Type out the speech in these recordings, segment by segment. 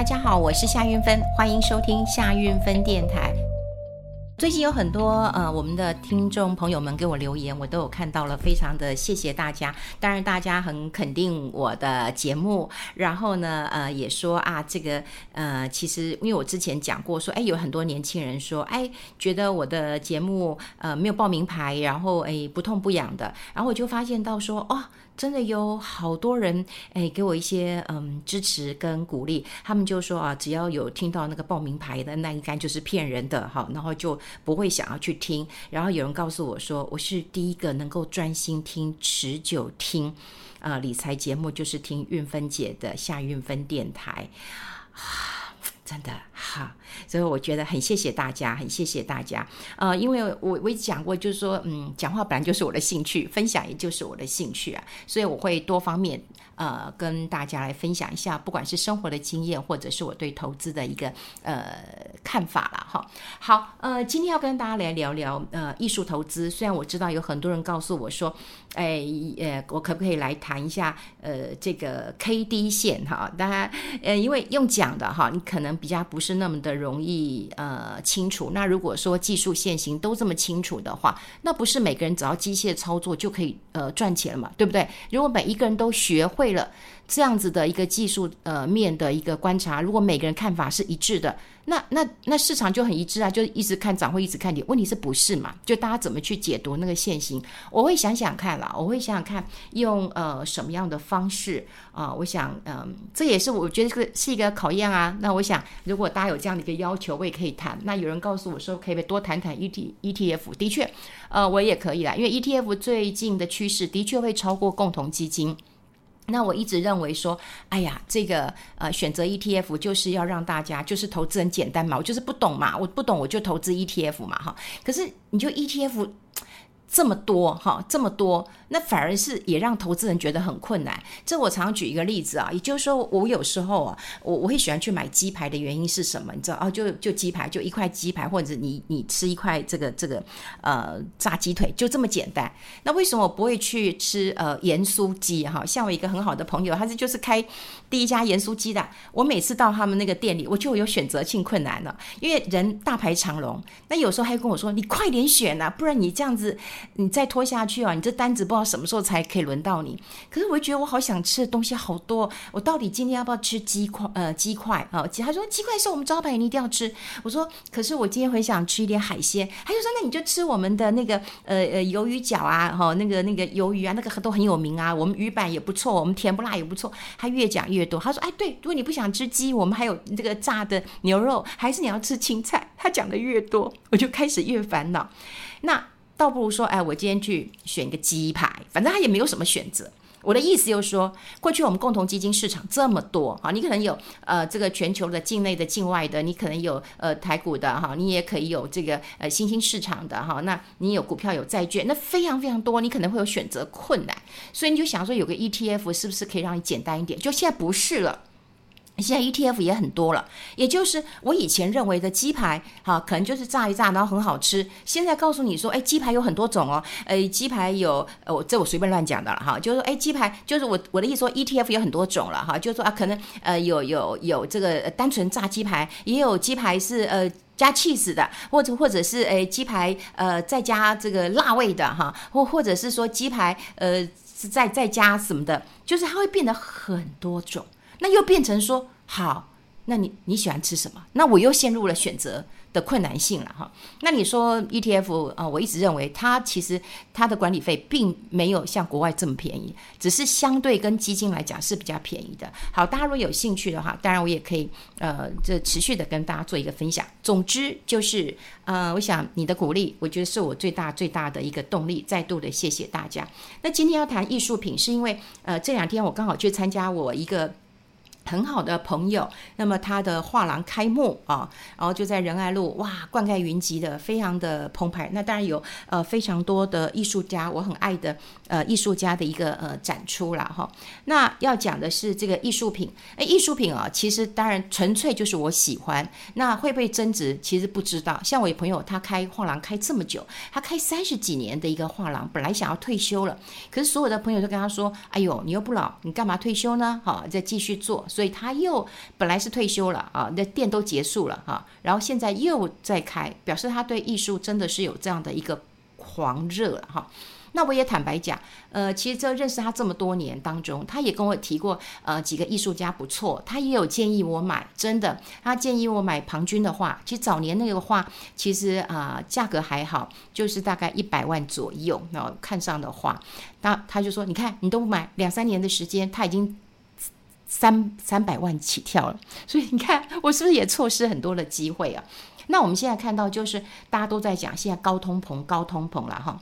大家好，我是夏韵芬，欢迎收听夏韵芬电台。最近有很多呃，我们的听众朋友们给我留言，我都有看到了，非常的谢谢大家。当然，大家很肯定我的节目，然后呢，呃，也说啊，这个呃，其实因为我之前讲过说，哎，有很多年轻人说，哎，觉得我的节目呃没有报名牌，然后哎不痛不痒的，然后我就发现到说，哦。真的有好多人哎，给我一些嗯支持跟鼓励。他们就说啊，只要有听到那个报名牌的，那应该就是骗人的哈，然后就不会想要去听。然后有人告诉我说，我是第一个能够专心听、持久听啊、理财节目，就是听韵芬姐的夏韵芬电台啊，真的哈。所以我觉得很谢谢大家，很谢谢大家。呃，因为我我也讲过，就是说，嗯，讲话本来就是我的兴趣，分享也就是我的兴趣啊，所以我会多方面呃跟大家来分享一下，不管是生活的经验，或者是我对投资的一个呃看法了哈。好，呃，今天要跟大家来聊聊呃艺术投资。虽然我知道有很多人告诉我说，哎呃，我可不可以来谈一下呃这个 K D 线哈？当然呃，因为用讲的哈，你可能比较不是那么的。容易呃清楚。那如果说技术线型都这么清楚的话，那不是每个人只要机械操作就可以呃赚钱了嘛？对不对？如果每一个人都学会了。这样子的一个技术呃面的一个观察，如果每个人看法是一致的，那那那市场就很一致啊，就一直看涨会一直看跌。问题是不是嘛？就大家怎么去解读那个线型？我会想想看啦，我会想想看用呃什么样的方式啊、呃？我想嗯、呃，这也是我觉得是是一个考验啊。那我想如果大家有这样的一个要求，我也可以谈。那有人告诉我说，可不可以多谈谈 E T E T F？的确，呃，我也可以啦，因为 E T F 最近的趋势的确会超过共同基金。那我一直认为说，哎呀，这个呃选择 ETF 就是要让大家就是投资很简单嘛，我就是不懂嘛，我不懂我就投资 ETF 嘛，哈。可是你就 ETF。这么多哈，这么多，那反而是也让投资人觉得很困难。这我常举一个例子啊，也就是说，我有时候啊，我我会喜欢去买鸡排的原因是什么？你知道哦，就就鸡排，就一块鸡排，或者你你吃一块这个这个呃炸鸡腿，就这么简单。那为什么我不会去吃呃盐酥鸡哈？像我一个很好的朋友，他是就是开第一家盐酥鸡的。我每次到他们那个店里，我就有选择性困难了，因为人大排长龙。那有时候还跟我说：“你快点选呐，不然你这样子。”你再拖下去啊，你这单子不知道什么时候才可以轮到你。可是我就觉得我好想吃的东西好多，我到底今天要不要吃鸡块？呃，鸡块啊？他说鸡块是我们招牌，你一定要吃。我说可是我今天很想吃一点海鲜。他就说那你就吃我们的那个呃呃鱿鱼饺啊，哈，那个那个鱿鱼啊，那个都很有名啊。我们鱼板也不错，我们甜不辣也不错。他越讲越多。他说哎，对，如果你不想吃鸡，我们还有这个炸的牛肉，还是你要吃青菜。他讲的越多，我就开始越烦恼。那。倒不如说，哎，我今天去选一个鸡排，反正他也没有什么选择。我的意思就是说，过去我们共同基金市场这么多，哈，你可能有呃这个全球的、境内的、境外的，你可能有呃台股的，哈，你也可以有这个呃新兴市场的，哈，那你有股票有债券，那非常非常多，你可能会有选择困难，所以你就想说，有个 ETF 是不是可以让你简单一点？就现在不是了。现在 ETF 也很多了，也就是我以前认为的鸡排，哈，可能就是炸一炸，然后很好吃。现在告诉你说，哎，鸡排有很多种哦，哎，鸡排有，我这我随便乱讲的了哈，就是说，哎，鸡排就是我我的意思说，ETF 有很多种了哈，就是说啊，可能呃有有有这个单纯炸鸡排，也有鸡排是呃加 cheese 的，或者或者是哎鸡排呃再加这个辣味的哈，或或者是说鸡排呃再再加什么的，就是它会变得很多种。那又变成说好，那你你喜欢吃什么？那我又陷入了选择的困难性了哈。那你说 ETF 啊，我一直认为它其实它的管理费并没有像国外这么便宜，只是相对跟基金来讲是比较便宜的。好，大家如果有兴趣的话，当然我也可以呃，这持续的跟大家做一个分享。总之就是呃，我想你的鼓励，我觉得是我最大最大的一个动力。再度的谢谢大家。那今天要谈艺术品，是因为呃这两天我刚好去参加我一个。很好的朋友，那么他的画廊开幕啊，然后就在仁爱路，哇，灌溉云集的，非常的澎湃。那当然有呃非常多的艺术家，我很爱的呃艺术家的一个呃展出了哈。那要讲的是这个艺术品，哎，艺术品啊，其实当然纯粹就是我喜欢。那会不会增值？其实不知道。像我有朋友，他开画廊开这么久，他开三十几年的一个画廊，本来想要退休了，可是所有的朋友都跟他说：“哎呦，你又不老，你干嘛退休呢？好，再继续做。”所以他又本来是退休了啊，那店都结束了哈，然后现在又在开，表示他对艺术真的是有这样的一个狂热哈。那我也坦白讲，呃，其实这认识他这么多年当中，他也跟我提过，呃，几个艺术家不错，他也有建议我买，真的，他建议我买庞军的画。其实早年那个画，其实啊、价格还好，就是大概一百万左右。然后看上的画，他他就说，你看，你都不买，两三年的时间，他已经三三百万起跳了。所以你看，我是不是也错失很多的机会啊？那我们现在看到，就是大家都在讲，现在高通膨，高通膨了哈。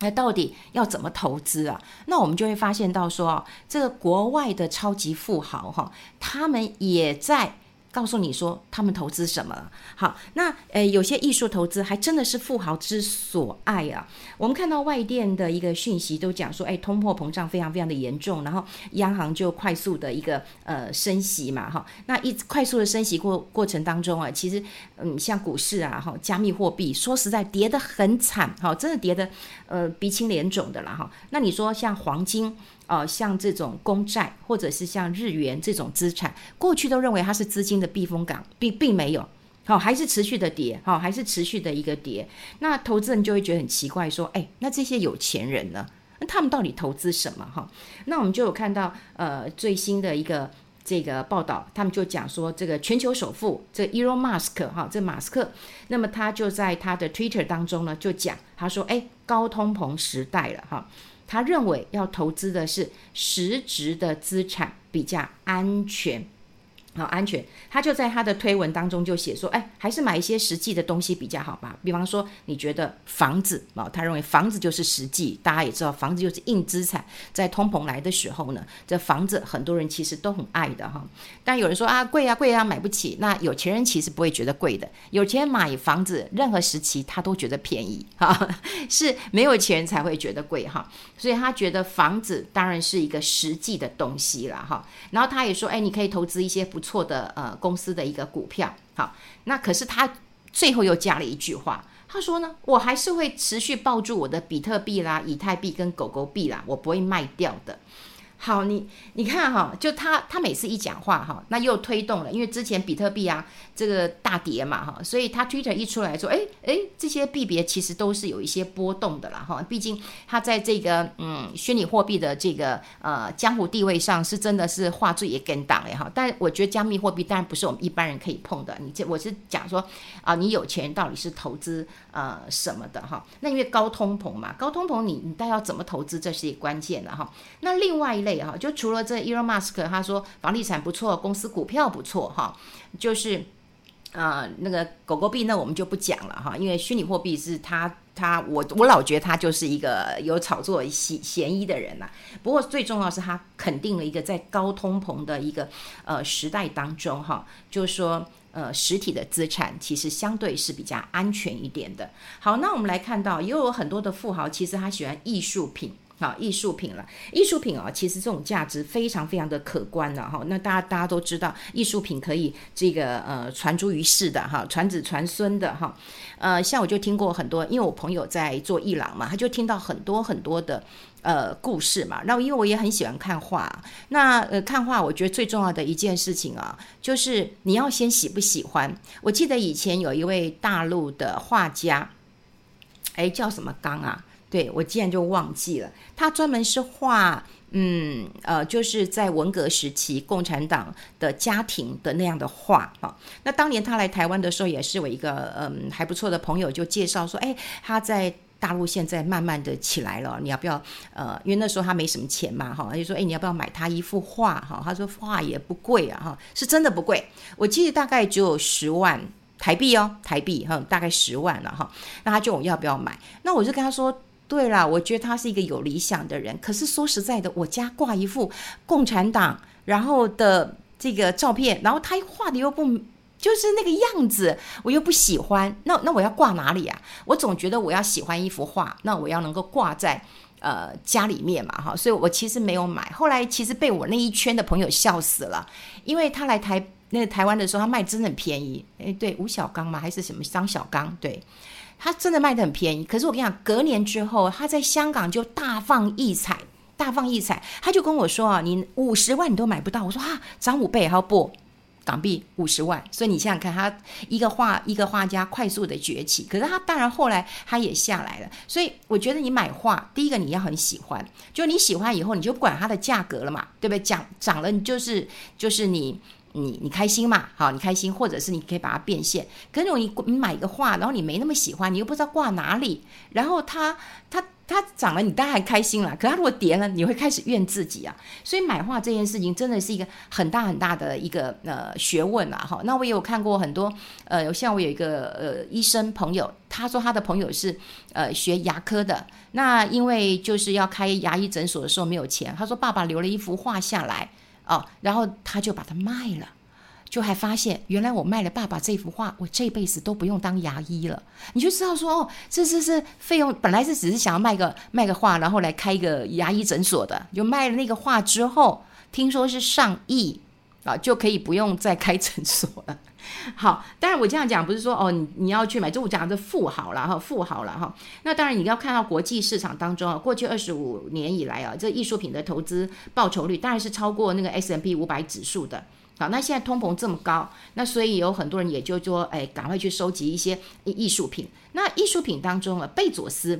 那到底要怎么投资啊？那我们就会发现到说，这个国外的超级富豪哈，他们也在。告诉你说他们投资什么？好，那呃，有些艺术投资还真的是富豪之所爱啊。我们看到外电的一个讯息都讲说，哎，通货膨胀非常非常的严重，然后央行就快速的一个呃升息嘛，哈。那一快速的升息过过程当中啊，其实嗯，像股市啊，哈，加密货币说实在跌得很惨，哈，真的跌得呃鼻青脸肿的了哈。那你说像黄金？呃，像这种公债或者是像日元这种资产，过去都认为它是资金的避风港，并并没有，好，还是持续的跌，好，还是持续的一个跌。那投资人就会觉得很奇怪，说，哎，那这些有钱人呢？那他们到底投资什么？哈，那我们就有看到，呃，最新的一个这个报道，他们就讲说，这个全球首富这 Elon Musk 哈，这马斯克，那么他就在他的 Twitter 当中呢，就讲，他说，哎，高通膨时代了，哈。他认为要投资的是实质的资产比较安全。好安全，他就在他的推文当中就写说，哎，还是买一些实际的东西比较好吧。比方说，你觉得房子啊，他认为房子就是实际，大家也知道，房子就是硬资产。在通膨来的时候呢，这房子很多人其实都很爱的哈。但有人说啊，贵啊贵啊，买不起。那有钱人其实不会觉得贵的，有钱人买房子，任何时期他都觉得便宜哈，是没有钱才会觉得贵哈。所以他觉得房子当然是一个实际的东西了哈。然后他也说，哎，你可以投资一些不。错的呃公司的一个股票，好，那可是他最后又加了一句话，他说呢，我还是会持续抱住我的比特币啦、以太币跟狗狗币啦，我不会卖掉的。好，你你看哈，就他他每次一讲话哈，那又推动了，因为之前比特币啊这个大跌嘛哈，所以他 Twitter 一出来说，哎哎，这些币别其实都是有一些波动的啦哈，毕竟他在这个嗯虚拟货币的这个呃江湖地位上是真的是画最也跟档哎哈，但我觉得加密货币当然不是我们一般人可以碰的，你这我是讲说啊，你有钱到底是投资呃什么的哈，那因为高通膨嘛，高通膨你你到底要怎么投资，这是一关键的哈，那另外一类。哈，就除了这 Elon Musk，他说房地产不错，公司股票不错，哈，就是呃那个狗狗币，那我们就不讲了哈，因为虚拟货币是他他我我老觉得他就是一个有炒作嫌嫌疑的人呐。不过最重要是他肯定了一个在高通膨的一个呃时代当中哈，就是说呃实体的资产其实相对是比较安全一点的。好，那我们来看到也有很多的富豪，其实他喜欢艺术品。好，艺术品了，艺术品啊，其实这种价值非常非常的可观的哈。那大家大家都知道，艺术品可以这个呃传诸于世的哈，传子传孙的哈。呃，像我就听过很多，因为我朋友在做艺廊嘛，他就听到很多很多的呃故事嘛。然后因为我也很喜欢看画，那呃看画，我觉得最重要的一件事情啊，就是你要先喜不喜欢。我记得以前有一位大陆的画家，哎，叫什么刚啊？对，我竟然就忘记了，他专门是画，嗯，呃，就是在文革时期共产党的家庭的那样的画哈。那当年他来台湾的时候，也是我一个嗯还不错的朋友就介绍说，哎，他在大陆现在慢慢的起来了，你要不要？呃，因为那时候他没什么钱嘛，哈，他就说，哎，你要不要买他一幅画？哈，他说画也不贵啊，哈，是真的不贵，我记得大概只有十万台币哦，台币哈，大概十万了哈。那他就问我要不要买？那我就跟他说。对啦，我觉得他是一个有理想的人。可是说实在的，我家挂一幅共产党然后的这个照片，然后他画的又不就是那个样子，我又不喜欢。那那我要挂哪里啊？我总觉得我要喜欢一幅画，那我要能够挂在呃家里面嘛，哈。所以我其实没有买。后来其实被我那一圈的朋友笑死了，因为他来台那个台湾的时候，他卖真的很便宜。诶，对，吴小刚吗？还是什么张小刚？对。他真的卖得很便宜，可是我跟你讲，隔年之后，他在香港就大放异彩，大放异彩。他就跟我说啊，你五十万你都买不到。我说啊，涨五倍还要不？港币五十万，所以你想想看，他一个画一个画家快速的崛起，可是他当然后来他也下来了。所以我觉得你买画，第一个你要很喜欢，就你喜欢以后，你就不管它的价格了嘛，对不对？涨涨了，你就是就是你你你开心嘛，好，你开心，或者是你可以把它变现。可是你你买一个画，然后你没那么喜欢，你又不知道挂哪里，然后它它。它涨了，你当然开心了。可它如果跌了，你会开始怨自己啊。所以买画这件事情真的是一个很大很大的一个呃学问啊。哈，那我也有看过很多呃，像我有一个呃医生朋友，他说他的朋友是呃学牙科的，那因为就是要开牙医诊所的时候没有钱，他说爸爸留了一幅画下来哦，然后他就把它卖了。就还发现，原来我卖了爸爸这幅画，我这辈子都不用当牙医了。你就知道说，哦，这这这费用，本来是只是想要卖个卖个画，然后来开一个牙医诊所的。就卖了那个画之后，听说是上亿啊，就可以不用再开诊所了。好，当然我这样讲不是说哦，你你要去买，就我讲的富豪了哈，富豪了哈。那当然你要看到国际市场当中啊，过去二十五年以来啊，这艺术品的投资报酬率当然是超过那个 S M P 五百指数的。好，那现在通膨这么高，那所以有很多人也就说，哎，赶快去收集一些艺术品。那艺术品当中啊，贝佐斯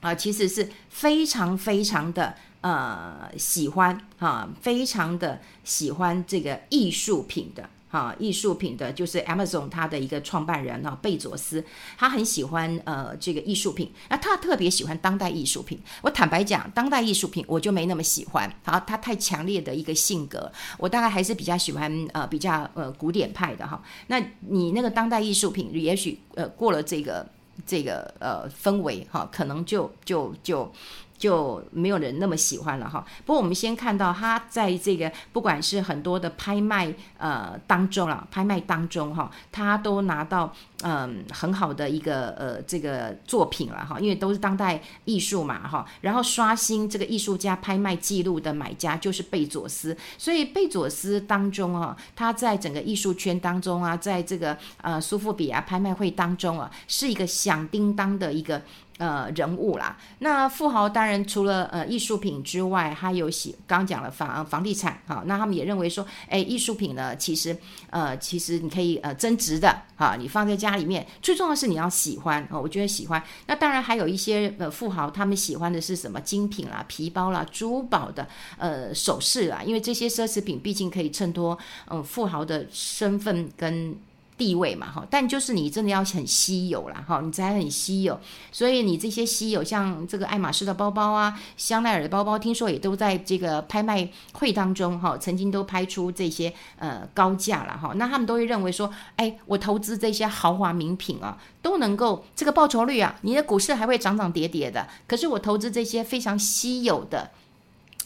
啊，其实是非常非常的呃喜欢啊，非常的喜欢这个艺术品的。哈，艺术品的就是 Amazon 他的一个创办人哈，贝佐斯，他很喜欢呃这个艺术品，那他特别喜欢当代艺术品。我坦白讲，当代艺术品我就没那么喜欢，好，他太强烈的一个性格，我大概还是比较喜欢呃比较呃古典派的哈。那你那个当代艺术品，也许呃过了这个这个呃氛围哈，可能就就就。就没有人那么喜欢了哈。不过我们先看到他在这个不管是很多的拍卖呃当中啊，拍卖当中哈，他都拿到嗯很好的一个呃这个作品了哈，因为都是当代艺术嘛哈。然后刷新这个艺术家拍卖记录的买家就是贝佐斯，所以贝佐斯当中啊，他在整个艺术圈当中啊，在这个呃苏富比啊拍卖会当中啊，是一个响叮当的一个。呃，人物啦，那富豪当然除了呃艺术品之外，还有喜刚讲了房房地产哈，那他们也认为说，哎，艺术品呢，其实呃其实你可以呃增值的哈，你放在家里面，最重要的是你要喜欢啊，我觉得喜欢。那当然还有一些呃富豪，他们喜欢的是什么精品啦、皮包啦、珠宝的呃首饰啦，因为这些奢侈品毕竟可以衬托嗯、富豪的身份跟。地位嘛，哈，但就是你真的要很稀有啦，哈，你才很稀有，所以你这些稀有，像这个爱马仕的包包啊，香奈儿的包包，听说也都在这个拍卖会当中，哈，曾经都拍出这些呃高价了，哈，那他们都会认为说，哎，我投资这些豪华名品啊，都能够这个报酬率啊，你的股市还会涨涨跌跌的，可是我投资这些非常稀有的。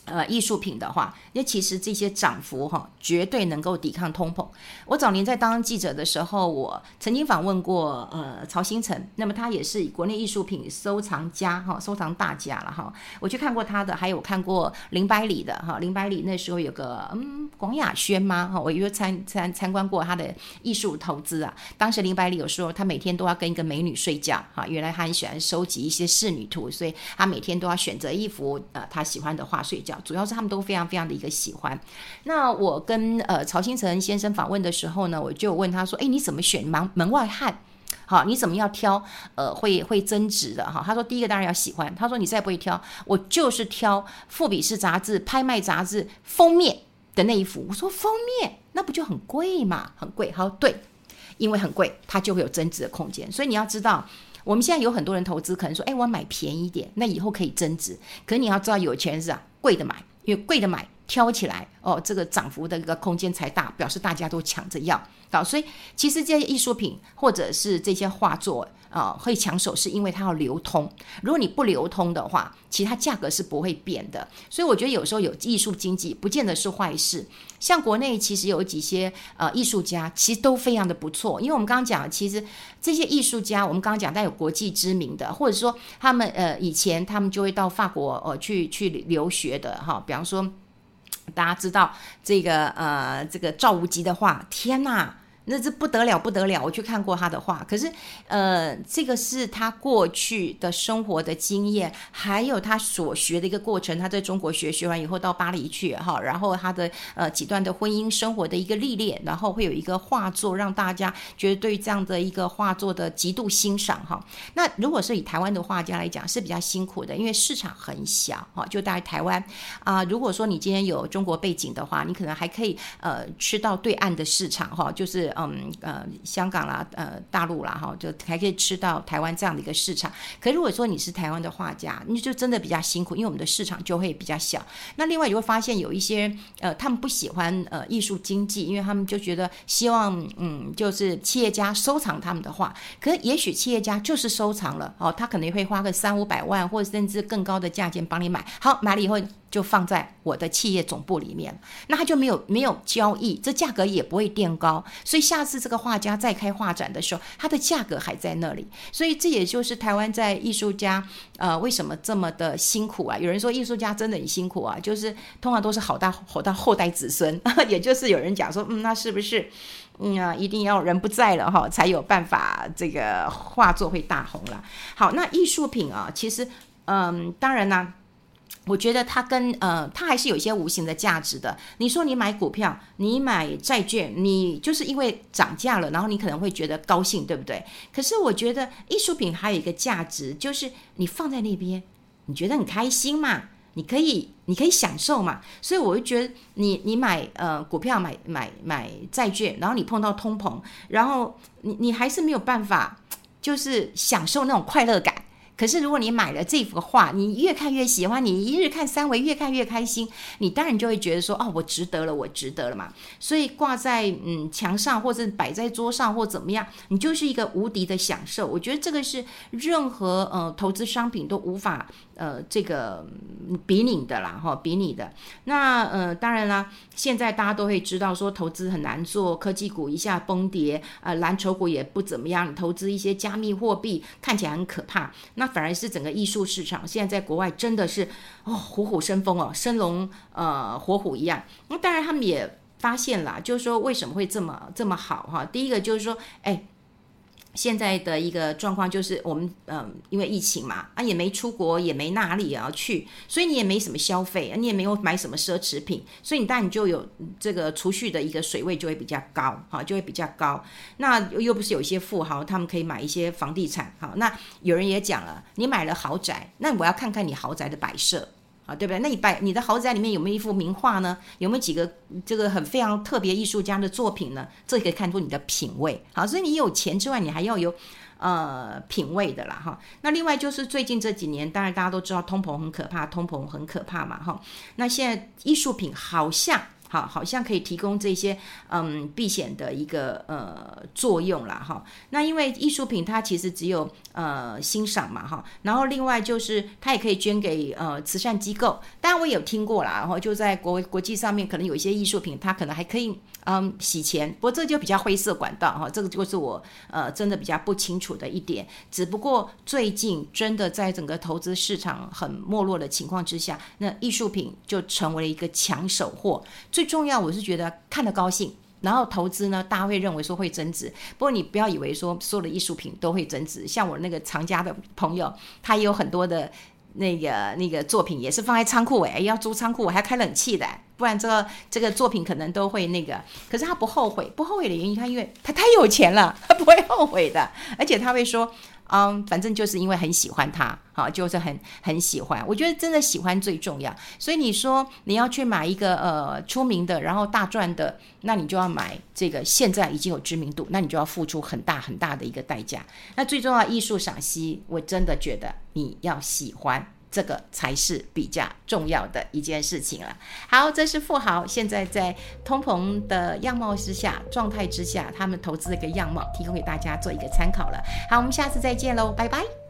呃，艺术品的话，那其实这些涨幅哈，绝对能够抵抗通膨。我早年在当记者的时候，我曾经访问过呃曹星辰，那么他也是国内艺术品收藏家哈，收藏大家了哈。我去看过他的，还有看过林百里的哈，林百里那时候有个嗯广雅轩吗哈，我又参参参观过他的艺术投资啊。当时林百里有说他每天都要跟一个美女睡觉哈，原来他很喜欢收集一些仕女图，所以他每天都要选择一幅呃他喜欢的画睡觉。主要是他们都非常非常的一个喜欢。那我跟呃曹新成先生访问的时候呢，我就问他说：“哎，你怎么选门门外汉？好，你怎么要挑呃会会增值的哈？”他说：“第一个当然要喜欢。他说你再不会挑，我就是挑富比士杂志拍卖杂志封面的那一幅。”我说：“封面那不就很贵嘛？很贵。”好，对，因为很贵，它就会有增值的空间。所以你要知道。我们现在有很多人投资，可能说，哎，我买便宜一点，那以后可以增值。可是你要知道，有钱人是啊，贵的买，因为贵的买挑起来，哦，这个涨幅的一个空间才大，表示大家都抢着要。好，所以其实这些艺术品或者是这些画作。啊、会抢手是因为它要流通。如果你不流通的话，其他价格是不会变的。所以我觉得有时候有艺术经济不见得是坏事。像国内其实有几些呃艺术家，其实都非常的不错。因为我们刚刚讲，其实这些艺术家，我们刚刚讲带有国际知名的，或者说他们呃以前他们就会到法国呃去去留学的哈。比方说大家知道这个呃这个赵无极的话，天哪！那这不得了，不得了！我去看过他的画，可是，呃，这个是他过去的生活的经验，还有他所学的一个过程。他在中国学，学完以后到巴黎去，哈，然后他的呃几段的婚姻生活的一个历练，然后会有一个画作，让大家觉得对这样的一个画作的极度欣赏，哈。那如果是以台湾的画家来讲，是比较辛苦的，因为市场很小，哈，就在台湾啊、如果说你今天有中国背景的话，你可能还可以呃吃到对岸的市场，哈，就是。嗯呃，香港啦，呃，大陆啦，哈，就还可以吃到台湾这样的一个市场。可如果说你是台湾的画家，你就真的比较辛苦，因为我们的市场就会比较小。那另外你会发现有一些呃，他们不喜欢呃艺术经济，因为他们就觉得希望嗯，就是企业家收藏他们的画。可也许企业家就是收藏了哦，他可能会花个三五百万，或者甚至更高的价钱帮你买。好，买了以后。就放在我的企业总部里面，那他就没有没有交易，这价格也不会垫高，所以下次这个画家再开画展的时候，它的价格还在那里。所以这也就是台湾在艺术家呃为什么这么的辛苦啊？有人说艺术家真的很辛苦啊，就是通常都是好到好到后代子孙，也就是有人讲说，嗯，那是不是嗯啊一定要人不在了哈，才有办法这个画作会大红了？好，那艺术品啊，其实嗯，当然呢。我觉得它跟呃，它还是有一些无形的价值的。你说你买股票，你买债券，你就是因为涨价了，然后你可能会觉得高兴，对不对？可是我觉得艺术品还有一个价值，就是你放在那边，你觉得很开心嘛？你可以，你可以享受嘛？所以我就觉得你，你买呃股票，买买买债券，然后你碰到通膨，然后你你还是没有办法，就是享受那种快乐感。可是，如果你买了这幅画，你越看越喜欢，你一日看三回，越看越开心，你当然就会觉得说，哦，我值得了，我值得了嘛。所以挂在嗯墙上，或者摆在桌上，或怎么样，你就是一个无敌的享受。我觉得这个是任何呃投资商品都无法呃这个比拟的啦，哈，比拟的。那呃，当然啦，现在大家都会知道说投资很难做，科技股一下崩跌，呃，蓝筹股也不怎么样，投资一些加密货币看起来很可怕。那反而是整个艺术市场现在在国外真的是哦虎虎生风哦，生龙呃活虎一样。那当然他们也发现了，就是说为什么会这么这么好哈？第一个就是说，哎。现在的一个状况就是，我们嗯，因为疫情嘛，啊也没出国，也没哪里也要去，所以你也没什么消费，你也没有买什么奢侈品，所以你当然就有这个储蓄的一个水位就会比较高，哈，就会比较高。那又不是有一些富豪，他们可以买一些房地产，哈，那有人也讲了，你买了豪宅，那我要看看你豪宅的摆设。对不对？那你摆你的豪宅里面有没有一幅名画呢？有没有几个这个很非常特别艺术家的作品呢？这可以看出你的品味。好，所以你有钱之外，你还要有呃品味的啦，哈。那另外就是最近这几年，当然大家都知道通膨很可怕，通膨很可怕嘛，哈。那现在艺术品好像。好，好像可以提供这些嗯避险的一个呃作用啦。哈。那因为艺术品它其实只有呃欣赏嘛哈，然后另外就是它也可以捐给呃慈善机构。当然我也有听过啦，然后就在国国际上面，可能有一些艺术品它可能还可以嗯洗钱，不过这就比较灰色管道哈，这个就是我呃真的比较不清楚的一点。只不过最近真的在整个投资市场很没落的情况之下，那艺术品就成为了一个抢手货。最最重要，我是觉得看得高兴，然后投资呢，大家会认为说会增值。不过你不要以为说所有的艺术品都会增值，像我那个藏家的朋友，他也有很多的那个那个作品，也是放在仓库哎，要租仓库，我还开冷气的，不然这个这个作品可能都会那个。可是他不后悔，不后悔的原因，他因为他太有钱了，他不会后悔的，而且他会说。嗯，反正就是因为很喜欢他，好，就是很很喜欢。我觉得真的喜欢最重要。所以你说你要去买一个呃出名的，然后大赚的，那你就要买这个现在已经有知名度，那你就要付出很大很大的一个代价。那最重要艺术赏析，我真的觉得你要喜欢。这个才是比较重要的一件事情了。好，这是富豪现在在通膨的样貌之下、状态之下，他们投资的一个样貌，提供给大家做一个参考了。好，我们下次再见喽，拜拜。